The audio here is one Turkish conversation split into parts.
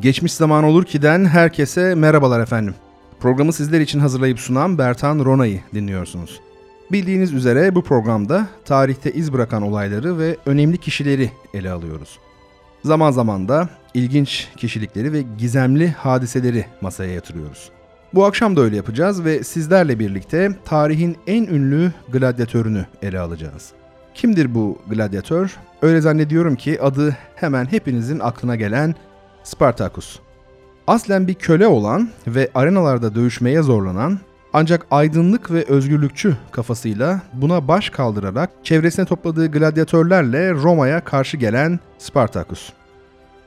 Geçmiş zaman olur ki'den herkese merhabalar efendim. Programı sizler için hazırlayıp sunan Bertan Rona'yı dinliyorsunuz. Bildiğiniz üzere bu programda tarihte iz bırakan olayları ve önemli kişileri ele alıyoruz. Zaman zaman da ilginç kişilikleri ve gizemli hadiseleri masaya yatırıyoruz. Bu akşam da öyle yapacağız ve sizlerle birlikte tarihin en ünlü gladyatörünü ele alacağız. Kimdir bu gladyatör? Öyle zannediyorum ki adı hemen hepinizin aklına gelen Spartacus. Aslen bir köle olan ve arenalarda dövüşmeye zorlanan ancak aydınlık ve özgürlükçü kafasıyla buna baş kaldırarak çevresine topladığı gladyatörlerle Roma'ya karşı gelen Spartacus.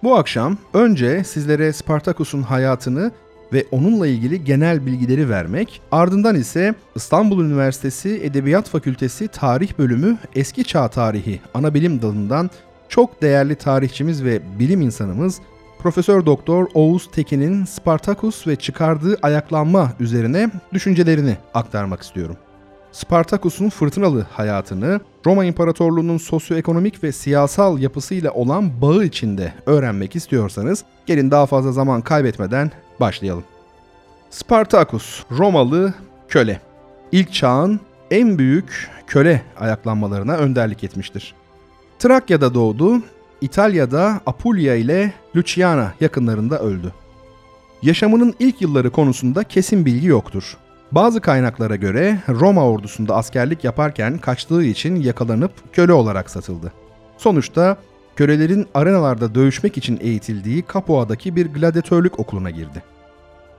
Bu akşam önce sizlere Spartacus'un hayatını ve onunla ilgili genel bilgileri vermek, ardından ise İstanbul Üniversitesi Edebiyat Fakültesi Tarih Bölümü Eski Çağ Tarihi ana bilim dalından çok değerli tarihçimiz ve bilim insanımız Profesör Doktor Oğuz Tekin'in Spartacus ve çıkardığı ayaklanma üzerine düşüncelerini aktarmak istiyorum. Spartacus'un fırtınalı hayatını, Roma İmparatorluğu'nun sosyoekonomik ve siyasal yapısıyla olan bağı içinde öğrenmek istiyorsanız gelin daha fazla zaman kaybetmeden başlayalım. Spartacus, Romalı köle. İlk çağın en büyük köle ayaklanmalarına önderlik etmiştir. Trakya'da doğdu, İtalya'da Apulia ile Luciana yakınlarında öldü. Yaşamının ilk yılları konusunda kesin bilgi yoktur. Bazı kaynaklara göre Roma ordusunda askerlik yaparken kaçtığı için yakalanıp köle olarak satıldı. Sonuçta kölelerin arenalarda dövüşmek için eğitildiği Capua'daki bir gladyatörlük okuluna girdi.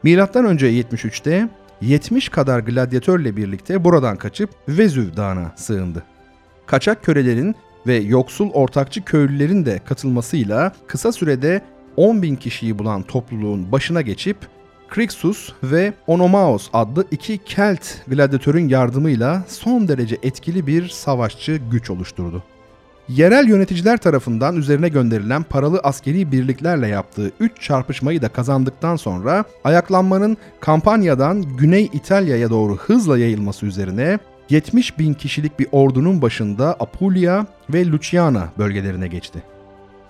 Milattan önce 73'te 70 kadar gladyatörle birlikte buradan kaçıp Vezüv Dağı'na sığındı. Kaçak kölelerin ve yoksul ortakçı köylülerin de katılmasıyla kısa sürede 10 bin kişiyi bulan topluluğun başına geçip Krixus ve Onomaos adlı iki Kelt gladyatörün yardımıyla son derece etkili bir savaşçı güç oluşturdu. Yerel yöneticiler tarafından üzerine gönderilen paralı askeri birliklerle yaptığı 3 çarpışmayı da kazandıktan sonra ayaklanmanın kampanyadan Güney İtalya'ya doğru hızla yayılması üzerine 70 bin kişilik bir ordunun başında Apulia ve Luciana bölgelerine geçti.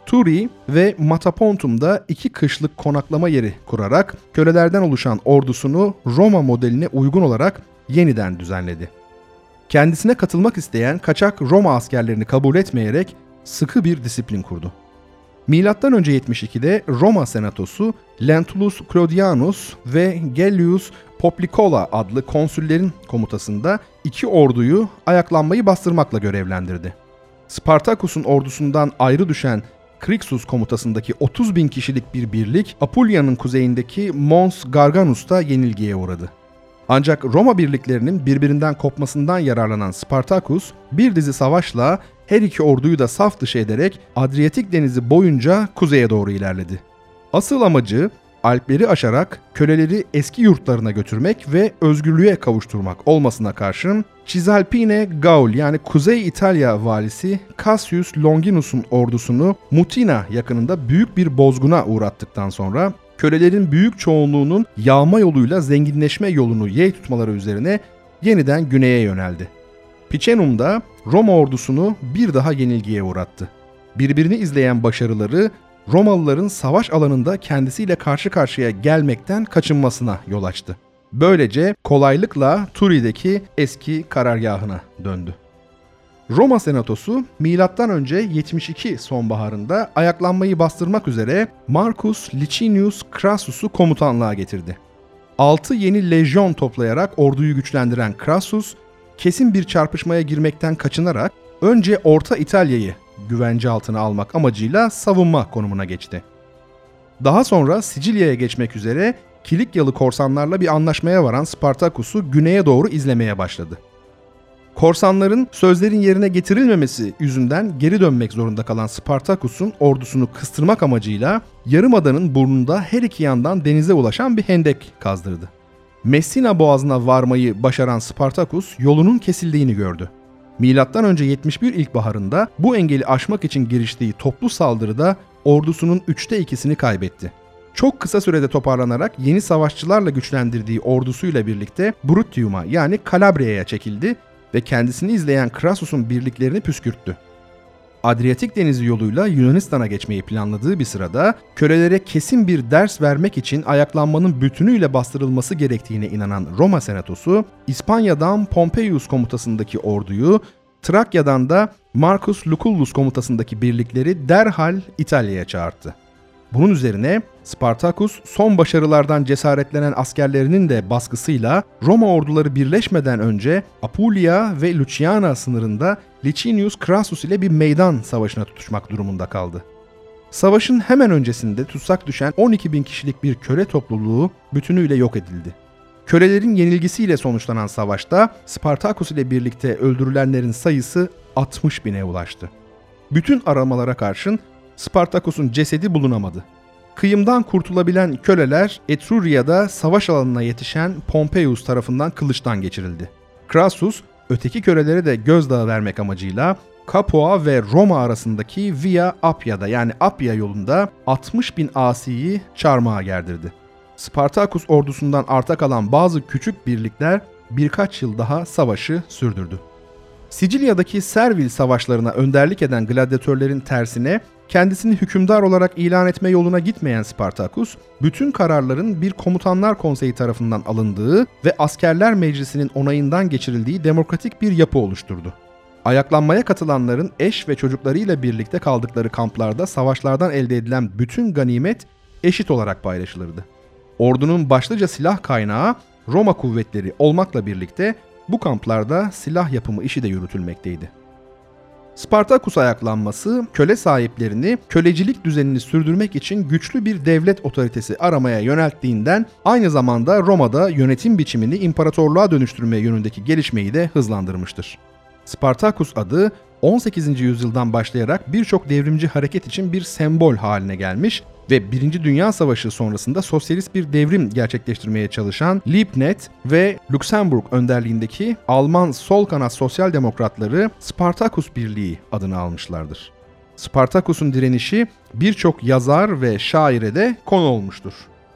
Turi ve Matapontum'da iki kışlık konaklama yeri kurarak kölelerden oluşan ordusunu Roma modeline uygun olarak yeniden düzenledi. Kendisine katılmak isteyen kaçak Roma askerlerini kabul etmeyerek sıkı bir disiplin kurdu. Önce 72'de Roma senatosu Lentulus Claudianus ve Gellius Poplicola adlı konsüllerin komutasında iki orduyu ayaklanmayı bastırmakla görevlendirdi. Spartacus'un ordusundan ayrı düşen Crixus komutasındaki 30 bin kişilik bir birlik Apulia'nın kuzeyindeki Mons Garganus'ta yenilgiye uğradı. Ancak Roma birliklerinin birbirinden kopmasından yararlanan Spartacus bir dizi savaşla her iki orduyu da saf dışı ederek Adriyatik denizi boyunca kuzeye doğru ilerledi. Asıl amacı Alpleri aşarak köleleri eski yurtlarına götürmek ve özgürlüğe kavuşturmak olmasına karşın Cisalpine Gaul yani Kuzey İtalya valisi Cassius Longinus'un ordusunu Mutina yakınında büyük bir bozguna uğrattıktan sonra kölelerin büyük çoğunluğunun yağma yoluyla zenginleşme yolunu yey tutmaları üzerine yeniden güneye yöneldi. Picenum'da Roma ordusunu bir daha yenilgiye uğrattı. Birbirini izleyen başarıları Romalıların savaş alanında kendisiyle karşı karşıya gelmekten kaçınmasına yol açtı. Böylece kolaylıkla Turi'deki eski karargahına döndü. Roma Senatosu M.Ö. 72 sonbaharında ayaklanmayı bastırmak üzere Marcus Licinius Crassus'u komutanlığa getirdi. 6 yeni lejyon toplayarak orduyu güçlendiren Crassus, kesin bir çarpışmaya girmekten kaçınarak önce Orta İtalya'yı güvence altına almak amacıyla savunma konumuna geçti. Daha sonra Sicilya'ya geçmek üzere Kilikyalı korsanlarla bir anlaşmaya varan Spartakus'u güneye doğru izlemeye başladı. Korsanların sözlerin yerine getirilmemesi yüzünden geri dönmek zorunda kalan Spartakus'un ordusunu kıstırmak amacıyla Yarımada'nın burnunda her iki yandan denize ulaşan bir hendek kazdırdı. Messina boğazına varmayı başaran Spartakus yolunun kesildiğini gördü. Milattan önce 71 ilkbaharında bu engeli aşmak için giriştiği toplu saldırıda ordusunun üçte ikisini kaybetti. Çok kısa sürede toparlanarak yeni savaşçılarla güçlendirdiği ordusuyla birlikte Bruttium'a yani Kalabria'ya çekildi ve kendisini izleyen Crassus'un birliklerini püskürttü. Adriyatik denizi yoluyla Yunanistan'a geçmeyi planladığı bir sırada kölelere kesin bir ders vermek için ayaklanmanın bütünüyle bastırılması gerektiğine inanan Roma Senatosu, İspanya'dan Pompeius komutasındaki orduyu, Trakya'dan da Marcus Lucullus komutasındaki birlikleri derhal İtalya'ya çağırdı. Bunun üzerine Spartacus son başarılardan cesaretlenen askerlerinin de baskısıyla Roma orduları birleşmeden önce Apulia ve Luciana sınırında Licinius Crassus ile bir meydan savaşına tutuşmak durumunda kaldı. Savaşın hemen öncesinde tutsak düşen 12 bin kişilik bir köle topluluğu bütünüyle yok edildi. Kölelerin yenilgisiyle sonuçlanan savaşta Spartacus ile birlikte öldürülenlerin sayısı 60 bine ulaştı. Bütün aramalara karşın Spartakus'un cesedi bulunamadı. Kıyımdan kurtulabilen köleler Etruria'da savaş alanına yetişen Pompeius tarafından kılıçtan geçirildi. Crassus öteki kölelere de gözdağı vermek amacıyla Capua ve Roma arasındaki Via Appia'da yani Appia yolunda 60 bin asiyi çarmıha gerdirdi. Spartacus ordusundan arta kalan bazı küçük birlikler birkaç yıl daha savaşı sürdürdü. Sicilya'daki Servil savaşlarına önderlik eden gladyatörlerin tersine kendisini hükümdar olarak ilan etme yoluna gitmeyen Spartacus, bütün kararların bir komutanlar konseyi tarafından alındığı ve askerler meclisinin onayından geçirildiği demokratik bir yapı oluşturdu. Ayaklanmaya katılanların eş ve çocuklarıyla birlikte kaldıkları kamplarda savaşlardan elde edilen bütün ganimet eşit olarak paylaşılırdı. Ordunun başlıca silah kaynağı Roma kuvvetleri olmakla birlikte bu kamplarda silah yapımı işi de yürütülmekteydi. Spartakus ayaklanması köle sahiplerini kölecilik düzenini sürdürmek için güçlü bir devlet otoritesi aramaya yönelttiğinden aynı zamanda Roma'da yönetim biçimini imparatorluğa dönüştürme yönündeki gelişmeyi de hızlandırmıştır. Spartakus adı 18. yüzyıldan başlayarak birçok devrimci hareket için bir sembol haline gelmiş ve 1. Dünya Savaşı sonrasında sosyalist bir devrim gerçekleştirmeye çalışan Liebknecht ve Luxemburg önderliğindeki Alman sol kanat sosyal demokratları Spartakus Birliği adını almışlardır. Spartakus'un direnişi birçok yazar ve şaire de konu olmuştur.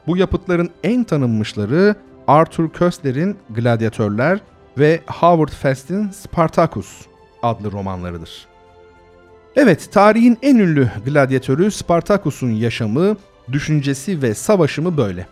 Bu yapıtların en tanınmışları Arthur Koestler'in Gladyatörler ve Howard Fast'in Spartacus adlı romanlarıdır. Evet, tarihin en ünlü gladyatörü Spartacus'un yaşamı, düşüncesi ve savaşımı böyle.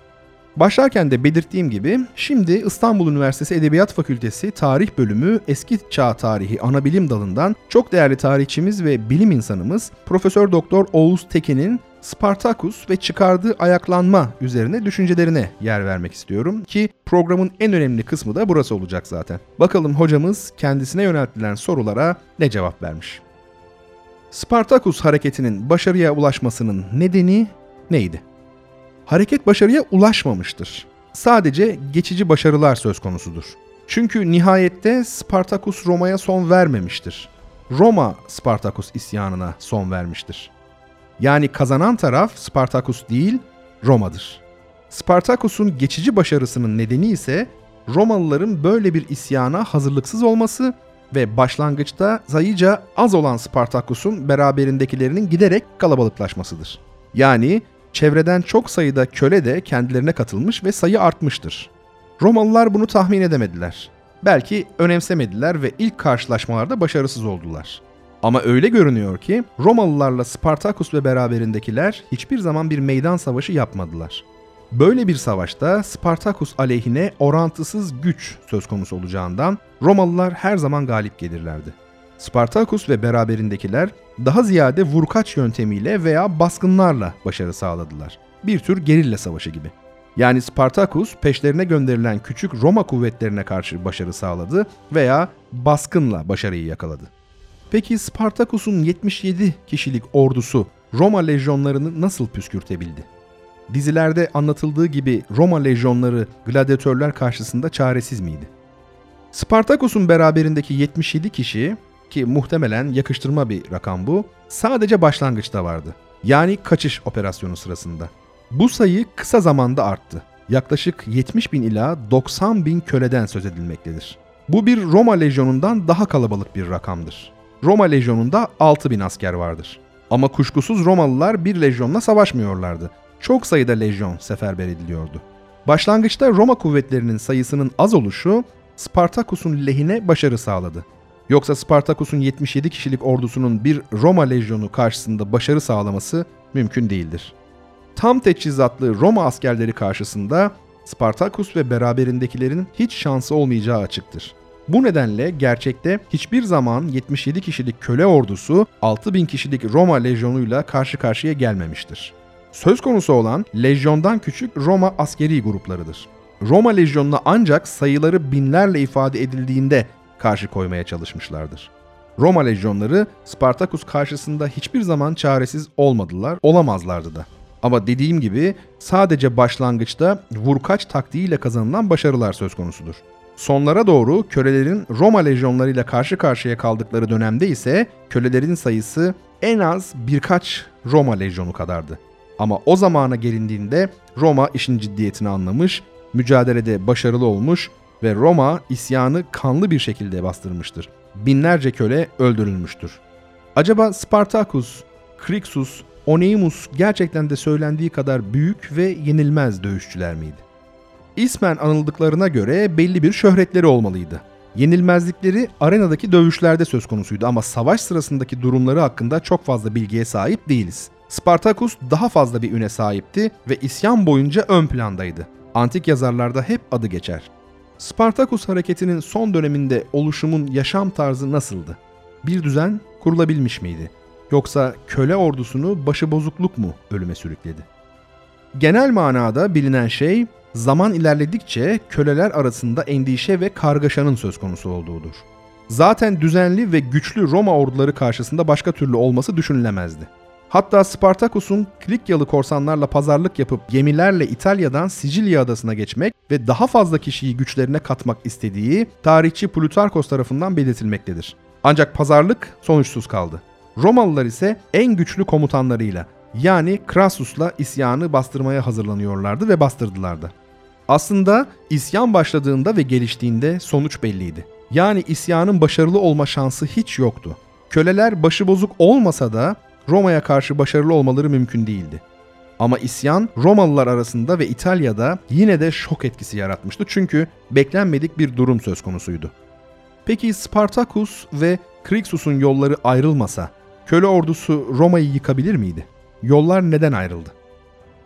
Başlarken de belirttiğim gibi şimdi İstanbul Üniversitesi Edebiyat Fakültesi Tarih Bölümü Eski Çağ Tarihi Anabilim Dalı'ndan çok değerli tarihçimiz ve bilim insanımız Profesör Doktor Oğuz Tekin'in Spartacus ve çıkardığı ayaklanma üzerine düşüncelerine yer vermek istiyorum ki programın en önemli kısmı da burası olacak zaten. Bakalım hocamız kendisine yöneltilen sorulara ne cevap vermiş. Spartakus hareketinin başarıya ulaşmasının nedeni neydi? Hareket başarıya ulaşmamıştır. Sadece geçici başarılar söz konusudur. Çünkü nihayette Spartakus Roma'ya son vermemiştir. Roma Spartakus isyanına son vermiştir. Yani kazanan taraf Spartakus değil, Roma'dır. Spartakus'un geçici başarısının nedeni ise Romalıların böyle bir isyana hazırlıksız olması ve başlangıçta sayıca az olan Spartakus'un beraberindekilerinin giderek kalabalıklaşmasıdır. Yani çevreden çok sayıda köle de kendilerine katılmış ve sayı artmıştır. Romalılar bunu tahmin edemediler. Belki önemsemediler ve ilk karşılaşmalarda başarısız oldular. Ama öyle görünüyor ki Romalılarla Spartakus ve beraberindekiler hiçbir zaman bir meydan savaşı yapmadılar. Böyle bir savaşta Spartakus aleyhine orantısız güç söz konusu olacağından Romalılar her zaman galip gelirlerdi. Spartakus ve beraberindekiler daha ziyade vurkaç yöntemiyle veya baskınlarla başarı sağladılar. Bir tür gerilla savaşı gibi. Yani Spartakus peşlerine gönderilen küçük Roma kuvvetlerine karşı başarı sağladı veya baskınla başarıyı yakaladı. Peki Spartakus'un 77 kişilik ordusu Roma lejyonlarını nasıl püskürtebildi? Dizilerde anlatıldığı gibi Roma lejyonları gladyatörler karşısında çaresiz miydi? Spartakus'un beraberindeki 77 kişi ki muhtemelen yakıştırma bir rakam bu, sadece başlangıçta vardı. Yani kaçış operasyonu sırasında. Bu sayı kısa zamanda arttı. Yaklaşık 70 bin ila 90 bin köleden söz edilmektedir. Bu bir Roma lejyonundan daha kalabalık bir rakamdır. Roma lejyonunda 6 bin asker vardır. Ama kuşkusuz Romalılar bir lejyonla savaşmıyorlardı. Çok sayıda lejyon seferber ediliyordu. Başlangıçta Roma kuvvetlerinin sayısının az oluşu Spartakus'un lehine başarı sağladı. Yoksa Spartakus'un 77 kişilik ordusunun bir Roma lejyonu karşısında başarı sağlaması mümkün değildir. Tam teçhizatlı Roma askerleri karşısında Spartakus ve beraberindekilerin hiç şansı olmayacağı açıktır. Bu nedenle gerçekte hiçbir zaman 77 kişilik köle ordusu 6000 kişilik Roma lejyonuyla karşı karşıya gelmemiştir. Söz konusu olan lejyondan küçük Roma askeri gruplarıdır. Roma lejyonuna ancak sayıları binlerle ifade edildiğinde karşı koymaya çalışmışlardır. Roma lejyonları Spartakus karşısında hiçbir zaman çaresiz olmadılar, olamazlardı da. Ama dediğim gibi sadece başlangıçta vurkaç taktiğiyle kazanılan başarılar söz konusudur. Sonlara doğru kölelerin Roma lejyonlarıyla karşı karşıya kaldıkları dönemde ise kölelerin sayısı en az birkaç Roma lejyonu kadardı. Ama o zamana gelindiğinde Roma işin ciddiyetini anlamış, mücadelede başarılı olmuş ve Roma isyanı kanlı bir şekilde bastırmıştır. Binlerce köle öldürülmüştür. Acaba Spartacus, Crixus, Oneimus gerçekten de söylendiği kadar büyük ve yenilmez dövüşçüler miydi? İsmen anıldıklarına göre belli bir şöhretleri olmalıydı. Yenilmezlikleri arenadaki dövüşlerde söz konusuydu ama savaş sırasındaki durumları hakkında çok fazla bilgiye sahip değiliz. Spartacus daha fazla bir üne sahipti ve isyan boyunca ön plandaydı. Antik yazarlarda hep adı geçer. Spartacus hareketinin son döneminde oluşumun yaşam tarzı nasıldı? Bir düzen kurulabilmiş miydi? Yoksa köle ordusunu başıbozukluk mu ölüme sürükledi? Genel manada bilinen şey zaman ilerledikçe köleler arasında endişe ve kargaşanın söz konusu olduğudur. Zaten düzenli ve güçlü Roma orduları karşısında başka türlü olması düşünülemezdi. Hatta Spartakus'un Klikyalı korsanlarla pazarlık yapıp gemilerle İtalya'dan Sicilya adasına geçmek ve daha fazla kişiyi güçlerine katmak istediği tarihçi Plutarkos tarafından belirtilmektedir. Ancak pazarlık sonuçsuz kaldı. Romalılar ise en güçlü komutanlarıyla yani Crassus'la isyanı bastırmaya hazırlanıyorlardı ve bastırdılar da. Aslında isyan başladığında ve geliştiğinde sonuç belliydi. Yani isyanın başarılı olma şansı hiç yoktu. Köleler başıbozuk olmasa da Roma'ya karşı başarılı olmaları mümkün değildi. Ama isyan Romalılar arasında ve İtalya'da yine de şok etkisi yaratmıştı çünkü beklenmedik bir durum söz konusuydu. Peki Spartacus ve Crixus'un yolları ayrılmasa köle ordusu Roma'yı yıkabilir miydi? Yollar neden ayrıldı?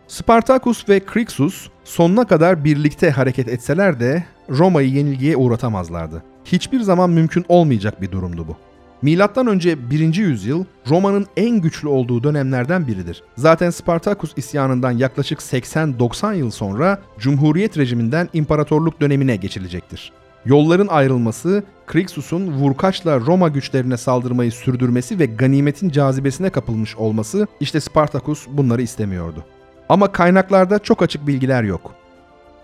Spartacus ve Crixus sonuna kadar birlikte hareket etseler de Roma'yı yenilgiye uğratamazlardı. Hiçbir zaman mümkün olmayacak bir durumdu bu. Milattan önce 1. yüzyıl Roma'nın en güçlü olduğu dönemlerden biridir. Zaten Spartacus isyanından yaklaşık 80-90 yıl sonra Cumhuriyet rejiminden imparatorluk dönemine geçilecektir. Yolların ayrılması, Crixus'un vurkaçla Roma güçlerine saldırmayı sürdürmesi ve ganimetin cazibesine kapılmış olması işte Spartacus bunları istemiyordu. Ama kaynaklarda çok açık bilgiler yok.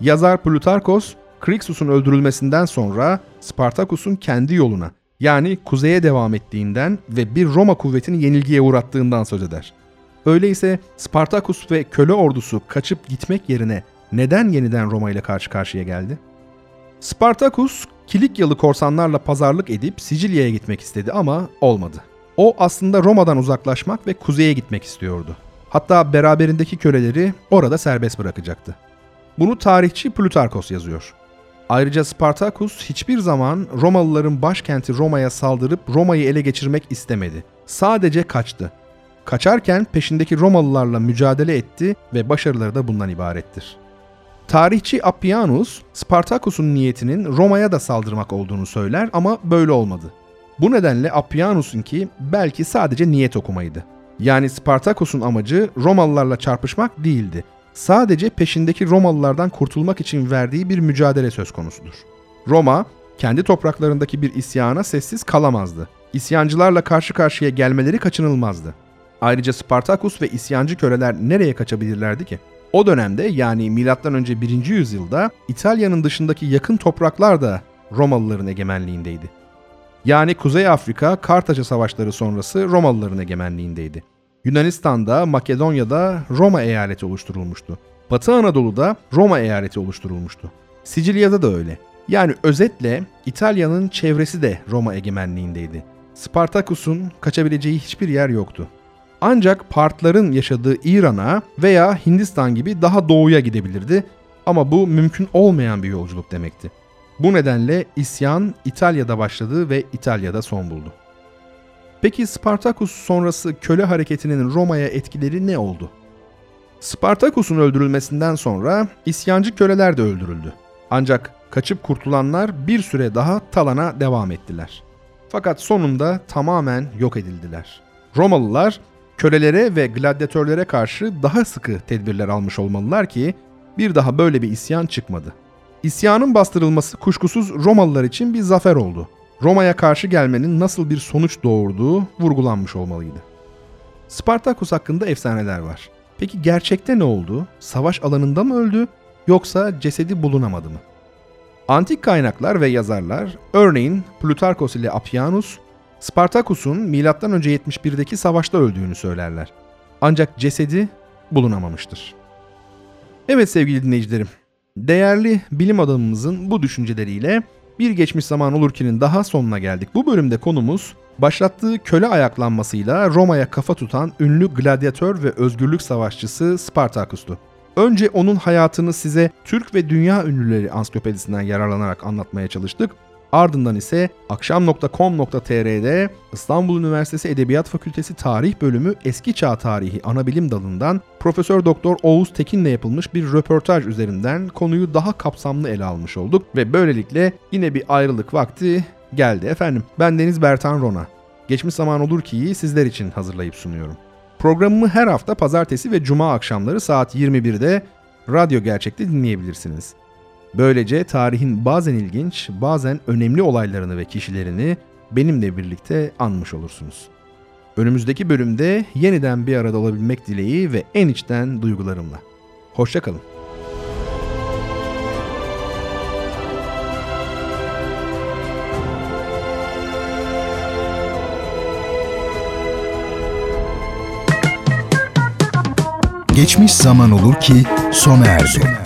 Yazar Plutarkos, Crixus'un öldürülmesinden sonra Spartacus'un kendi yoluna yani kuzeye devam ettiğinden ve bir Roma kuvvetini yenilgiye uğrattığından söz eder. Öyleyse Spartacus ve köle ordusu kaçıp gitmek yerine neden yeniden Roma ile karşı karşıya geldi? Spartacus, Kilikyalı korsanlarla pazarlık edip Sicilya'ya gitmek istedi ama olmadı. O aslında Roma'dan uzaklaşmak ve kuzeye gitmek istiyordu. Hatta beraberindeki köleleri orada serbest bırakacaktı. Bunu tarihçi Plutarkos yazıyor. Ayrıca Spartacus hiçbir zaman Romalıların başkenti Roma'ya saldırıp Roma'yı ele geçirmek istemedi. Sadece kaçtı. Kaçarken peşindeki Romalılarla mücadele etti ve başarıları da bundan ibarettir. Tarihçi Appianus, Spartacus'un niyetinin Roma'ya da saldırmak olduğunu söyler ama böyle olmadı. Bu nedenle Appianus'unki belki sadece niyet okumaydı. Yani Spartacus'un amacı Romalılarla çarpışmak değildi. Sadece peşindeki Romalılardan kurtulmak için verdiği bir mücadele söz konusudur. Roma, kendi topraklarındaki bir isyana sessiz kalamazdı. İsyancılarla karşı karşıya gelmeleri kaçınılmazdı. Ayrıca Spartacus ve isyancı köleler nereye kaçabilirlerdi ki? O dönemde yani M.Ö. 1. yüzyılda İtalya'nın dışındaki yakın topraklar da Romalıların egemenliğindeydi. Yani Kuzey Afrika Kartaca savaşları sonrası Romalıların egemenliğindeydi. Yunanistan'da, Makedonya'da Roma eyaleti oluşturulmuştu. Batı Anadolu'da Roma eyaleti oluşturulmuştu. Sicilya'da da öyle. Yani özetle İtalya'nın çevresi de Roma egemenliğindeydi. Spartakus'un kaçabileceği hiçbir yer yoktu. Ancak Partların yaşadığı İran'a veya Hindistan gibi daha doğuya gidebilirdi ama bu mümkün olmayan bir yolculuk demekti. Bu nedenle isyan İtalya'da başladı ve İtalya'da son buldu. Peki Spartakus sonrası köle hareketinin Roma'ya etkileri ne oldu? Spartakus'un öldürülmesinden sonra isyancı köleler de öldürüldü. Ancak kaçıp kurtulanlar bir süre daha Talan'a devam ettiler. Fakat sonunda tamamen yok edildiler. Romalılar kölelere ve gladyatörlere karşı daha sıkı tedbirler almış olmalılar ki bir daha böyle bir isyan çıkmadı. İsyanın bastırılması kuşkusuz Romalılar için bir zafer oldu. Roma'ya karşı gelmenin nasıl bir sonuç doğurduğu vurgulanmış olmalıydı. Spartakus hakkında efsaneler var. Peki gerçekte ne oldu? Savaş alanında mı öldü yoksa cesedi bulunamadı mı? Antik kaynaklar ve yazarlar, örneğin Plutarkos ile Appianus, Spartakus'un M.Ö. 71'deki savaşta öldüğünü söylerler. Ancak cesedi bulunamamıştır. Evet sevgili dinleyicilerim, değerli bilim adamımızın bu düşünceleriyle bir geçmiş zaman olurkenin daha sonuna geldik. Bu bölümde konumuz başlattığı köle ayaklanmasıyla Roma'ya kafa tutan ünlü gladyatör ve özgürlük savaşçısı Spartakus'tu. Önce onun hayatını size Türk ve Dünya Ünlüleri Ansiklopedisinden yararlanarak anlatmaya çalıştık. Ardından ise akşam.com.tr'de İstanbul Üniversitesi Edebiyat Fakültesi Tarih Bölümü Eski Çağ Tarihi Anabilim Dalı'ndan Profesör Doktor Oğuz Tekin'le yapılmış bir röportaj üzerinden konuyu daha kapsamlı ele almış olduk ve böylelikle yine bir ayrılık vakti geldi efendim. Ben Deniz Bertan Rona. Geçmiş zaman olur ki sizler için hazırlayıp sunuyorum. Programımı her hafta pazartesi ve cuma akşamları saat 21'de Radyo Gerçek'te dinleyebilirsiniz. Böylece tarihin bazen ilginç, bazen önemli olaylarını ve kişilerini benimle birlikte anmış olursunuz. Önümüzdeki bölümde yeniden bir arada olabilmek dileği ve en içten duygularımla. Hoşçakalın. Geçmiş zaman olur ki sona erdi.